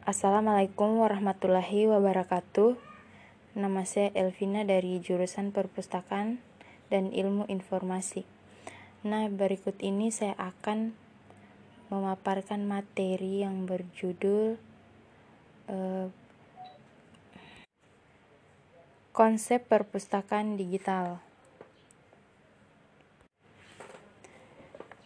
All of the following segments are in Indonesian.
Assalamualaikum warahmatullahi wabarakatuh. Nama saya Elvina dari jurusan Perpustakaan dan Ilmu Informasi. Nah, berikut ini saya akan memaparkan materi yang berjudul uh, konsep perpustakaan digital.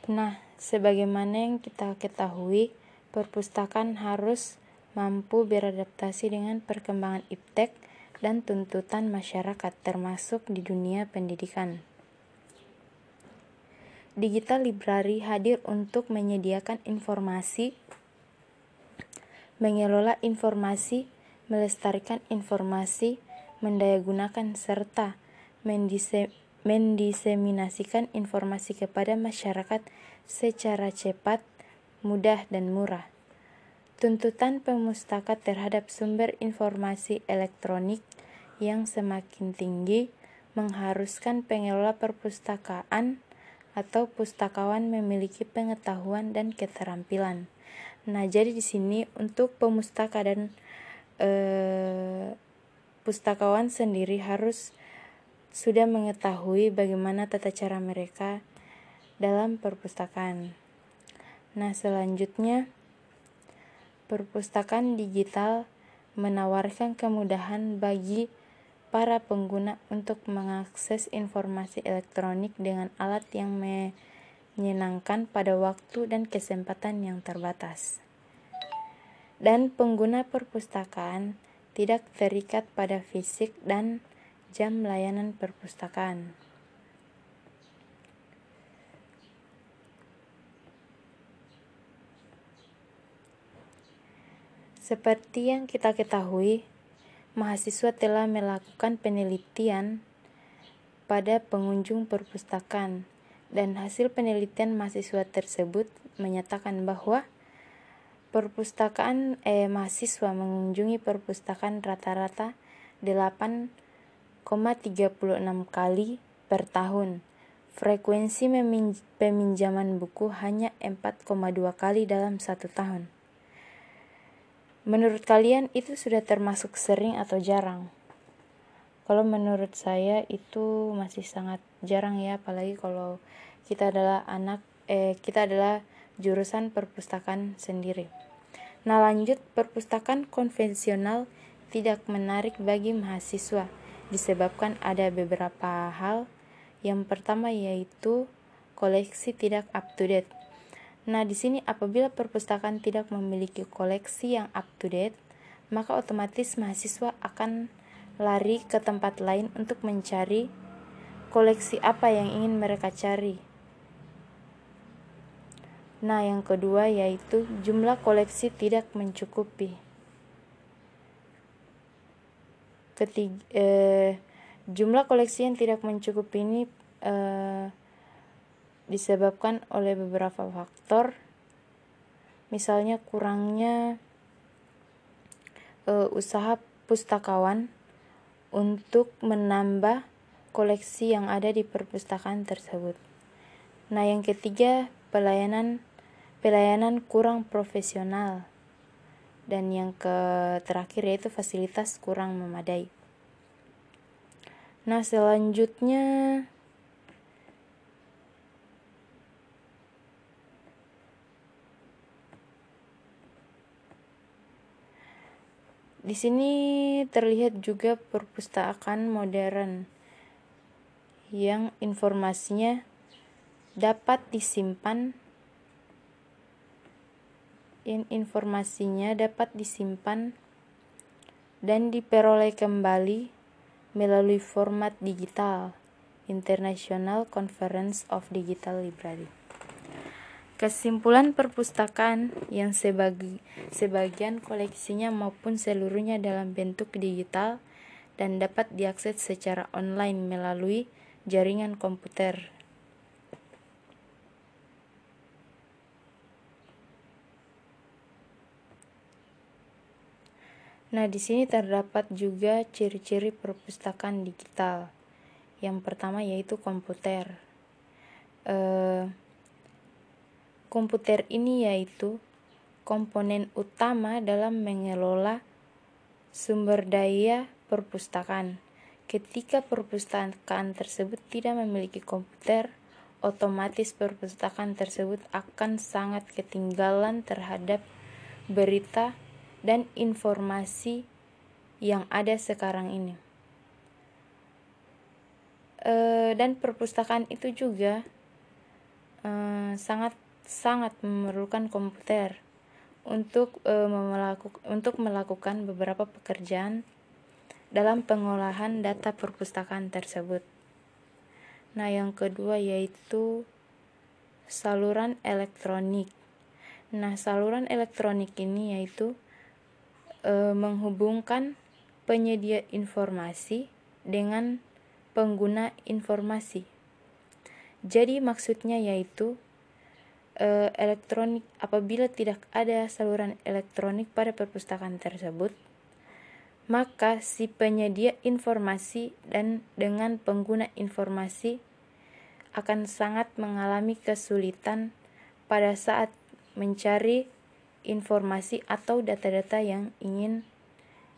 Nah, sebagaimana yang kita ketahui, perpustakaan harus mampu beradaptasi dengan perkembangan iptek dan tuntutan masyarakat termasuk di dunia pendidikan. Digital Library hadir untuk menyediakan informasi, mengelola informasi, melestarikan informasi, mendayagunakan serta mendise mendiseminasikan informasi kepada masyarakat secara cepat, mudah, dan murah. Tuntutan pemustaka terhadap sumber informasi elektronik yang semakin tinggi mengharuskan pengelola perpustakaan atau pustakawan memiliki pengetahuan dan keterampilan. Nah, jadi di sini untuk pemustaka dan eh, pustakawan sendiri harus sudah mengetahui bagaimana tata cara mereka dalam perpustakaan. Nah, selanjutnya perpustakaan digital menawarkan kemudahan bagi para pengguna untuk mengakses informasi elektronik dengan alat yang menyenangkan pada waktu dan kesempatan yang terbatas. Dan pengguna perpustakaan tidak terikat pada fisik dan jam layanan perpustakaan. Seperti yang kita ketahui, mahasiswa telah melakukan penelitian pada pengunjung perpustakaan dan hasil penelitian mahasiswa tersebut menyatakan bahwa perpustakaan eh, mahasiswa mengunjungi perpustakaan rata-rata 8 36 kali per tahun. Frekuensi peminjaman buku hanya 4,2 kali dalam satu tahun. Menurut kalian itu sudah termasuk sering atau jarang? Kalau menurut saya itu masih sangat jarang ya, apalagi kalau kita adalah anak eh kita adalah jurusan perpustakaan sendiri. Nah, lanjut perpustakaan konvensional tidak menarik bagi mahasiswa disebabkan ada beberapa hal. Yang pertama yaitu koleksi tidak up to date. Nah, di sini apabila perpustakaan tidak memiliki koleksi yang up to date, maka otomatis mahasiswa akan lari ke tempat lain untuk mencari koleksi apa yang ingin mereka cari. Nah, yang kedua yaitu jumlah koleksi tidak mencukupi. ketiga eh, jumlah koleksi yang tidak mencukupi ini eh, disebabkan oleh beberapa faktor misalnya kurangnya eh, usaha pustakawan untuk menambah koleksi yang ada di perpustakaan tersebut. Nah, yang ketiga, pelayanan pelayanan kurang profesional dan yang ke terakhir yaitu fasilitas kurang memadai. Nah, selanjutnya Di sini terlihat juga perpustakaan modern yang informasinya dapat disimpan in informasinya dapat disimpan dan diperoleh kembali melalui format digital International Conference of Digital Library. Kesimpulan perpustakaan yang sebagi, sebagian koleksinya maupun seluruhnya dalam bentuk digital dan dapat diakses secara online melalui jaringan komputer Nah, di sini terdapat juga ciri-ciri perpustakaan digital. Yang pertama yaitu komputer. E, komputer ini yaitu komponen utama dalam mengelola sumber daya perpustakaan. Ketika perpustakaan tersebut tidak memiliki komputer, otomatis perpustakaan tersebut akan sangat ketinggalan terhadap berita dan informasi yang ada sekarang ini. E, dan perpustakaan itu juga e, sangat sangat memerlukan komputer untuk e, melakukan untuk melakukan beberapa pekerjaan dalam pengolahan data perpustakaan tersebut. Nah, yang kedua yaitu saluran elektronik. Nah, saluran elektronik ini yaitu e, menghubungkan penyedia informasi dengan pengguna informasi. Jadi maksudnya yaitu e, elektronik apabila tidak ada saluran elektronik pada perpustakaan tersebut, maka si penyedia informasi dan dengan pengguna informasi akan sangat mengalami kesulitan pada saat mencari informasi atau data-data yang ingin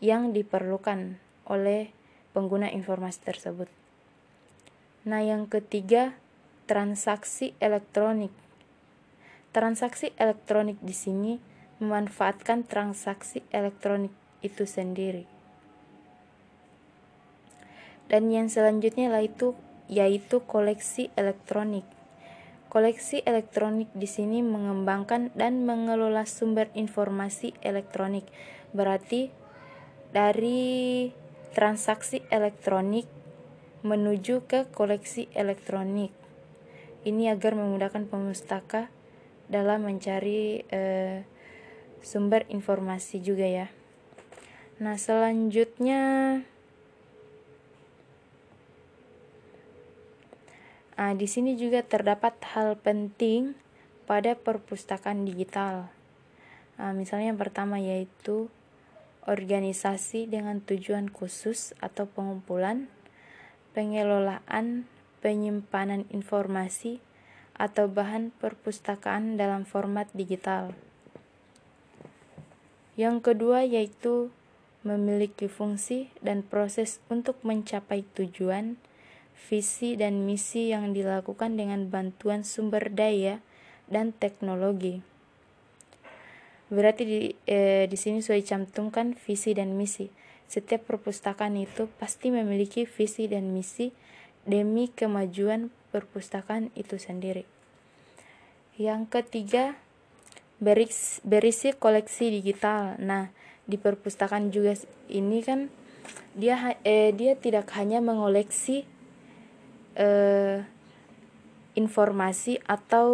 yang diperlukan oleh pengguna informasi tersebut. Nah, yang ketiga, transaksi elektronik. Transaksi elektronik di sini memanfaatkan transaksi elektronik itu sendiri. Dan yang selanjutnya yaitu yaitu koleksi elektronik. Koleksi elektronik di sini mengembangkan dan mengelola sumber informasi elektronik. Berarti dari transaksi elektronik menuju ke koleksi elektronik. Ini agar memudahkan pemustaka dalam mencari eh, sumber informasi juga ya. Nah, selanjutnya Nah, di sini juga terdapat hal penting pada perpustakaan digital. Nah, misalnya yang pertama yaitu organisasi dengan tujuan khusus atau pengumpulan, pengelolaan, penyimpanan informasi, atau bahan perpustakaan dalam format digital. Yang kedua yaitu memiliki fungsi dan proses untuk mencapai tujuan visi dan misi yang dilakukan dengan bantuan sumber daya dan teknologi. Berarti di, eh, di sini sudah dicantumkan visi dan misi. Setiap perpustakaan itu pasti memiliki visi dan misi demi kemajuan perpustakaan itu sendiri. Yang ketiga, berisi, berisi koleksi digital. Nah, di perpustakaan juga ini kan dia eh, dia tidak hanya mengoleksi eh, informasi atau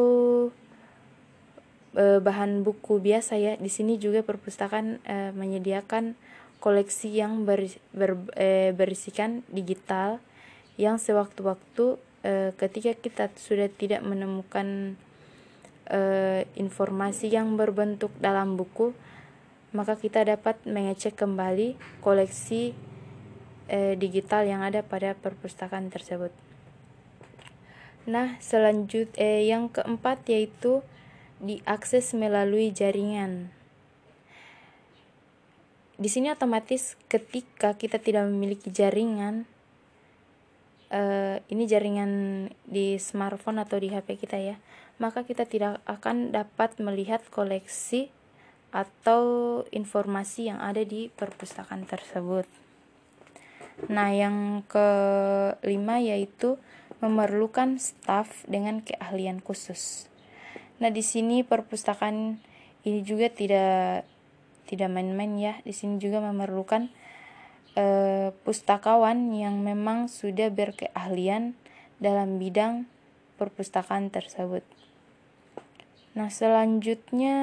eh, bahan buku biasa ya. Di sini juga perpustakaan eh, menyediakan koleksi yang ber, ber, eh, berisikan digital yang sewaktu-waktu eh, ketika kita sudah tidak menemukan eh, informasi yang berbentuk dalam buku, maka kita dapat mengecek kembali koleksi eh, digital yang ada pada perpustakaan tersebut. Nah, selanjut eh, yang keempat yaitu diakses melalui jaringan. Di sini otomatis ketika kita tidak memiliki jaringan, eh, ini jaringan di smartphone atau di HP kita ya, maka kita tidak akan dapat melihat koleksi atau informasi yang ada di perpustakaan tersebut. Nah, yang kelima yaitu memerlukan staf dengan keahlian khusus. Nah, di sini perpustakaan ini juga tidak tidak main-main ya. Di sini juga memerlukan uh, pustakawan yang memang sudah berkeahlian dalam bidang perpustakaan tersebut. Nah, selanjutnya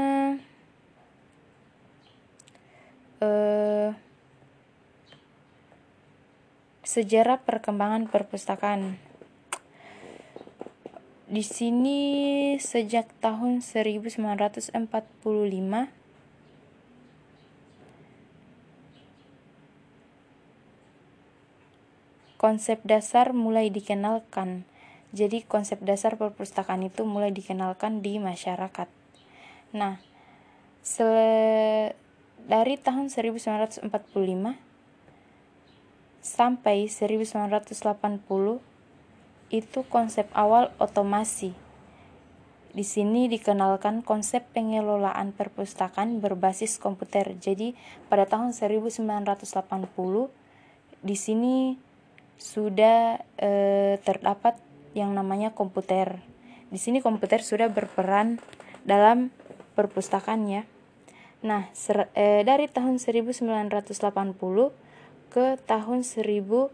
uh, sejarah perkembangan perpustakaan. Di sini sejak tahun 1945 konsep dasar mulai dikenalkan. Jadi konsep dasar perpustakaan itu mulai dikenalkan di masyarakat. Nah, dari tahun 1945 sampai 1980 itu konsep awal otomasi. Di sini dikenalkan konsep pengelolaan perpustakaan berbasis komputer. Jadi pada tahun 1980 di sini sudah e, terdapat yang namanya komputer. Di sini komputer sudah berperan dalam perpustakaan ya. Nah, ser, e, dari tahun 1980 ke tahun 1990.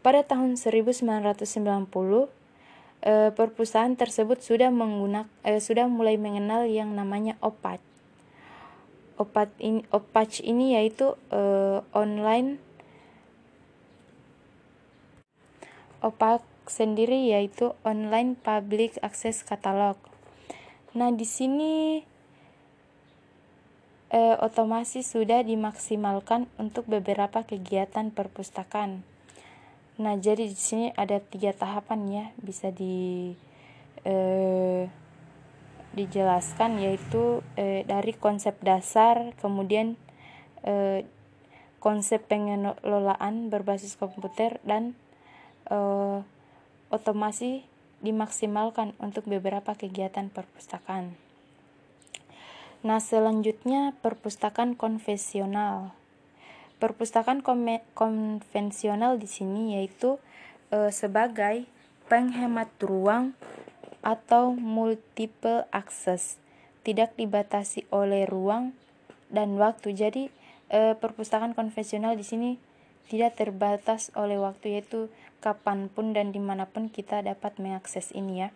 Pada tahun 1990 e, perpustakaan tersebut sudah menggunakan e, sudah mulai mengenal yang namanya OPAC. OPAC ini OPAC ini yaitu e, online OPAC sendiri yaitu online public access catalog. Nah, di sini e, otomasi sudah dimaksimalkan untuk beberapa kegiatan perpustakaan. Nah, jadi di sini ada tiga tahapan ya, bisa di eh, dijelaskan yaitu eh, dari konsep dasar, kemudian eh, konsep pengelolaan berbasis komputer dan eh, otomasi dimaksimalkan untuk beberapa kegiatan perpustakaan. Nah, selanjutnya perpustakaan konvensional. Perpustakaan konvensional di sini yaitu e, sebagai penghemat ruang atau multiple access, tidak dibatasi oleh ruang dan waktu. Jadi e, perpustakaan konvensional di sini tidak terbatas oleh waktu yaitu kapan pun dan di mana pun kita dapat mengakses ini ya.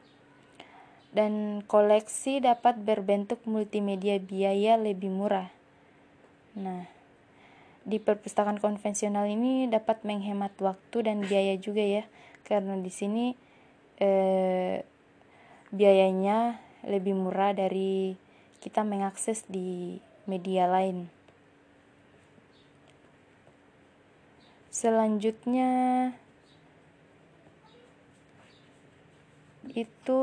Dan koleksi dapat berbentuk multimedia biaya lebih murah. Nah, di perpustakaan konvensional ini dapat menghemat waktu dan biaya juga ya karena di sini eh, biayanya lebih murah dari kita mengakses di media lain. Selanjutnya itu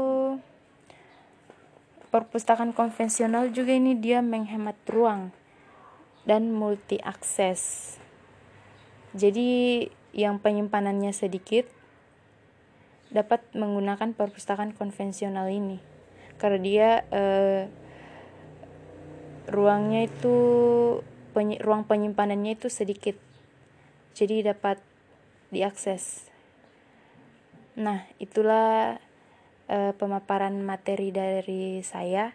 perpustakaan konvensional juga ini dia menghemat ruang dan multi akses. Jadi yang penyimpanannya sedikit dapat menggunakan perpustakaan konvensional ini. Karena dia eh, ruangnya itu penyi, ruang penyimpanannya itu sedikit. Jadi dapat diakses. Nah itulah eh, pemaparan materi dari saya.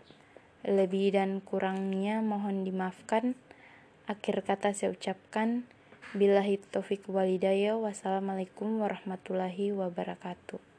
Lebih dan kurangnya mohon dimaafkan. Akhir kata saya ucapkan Billahi taufik walidaya Wassalamualaikum warahmatullahi wabarakatuh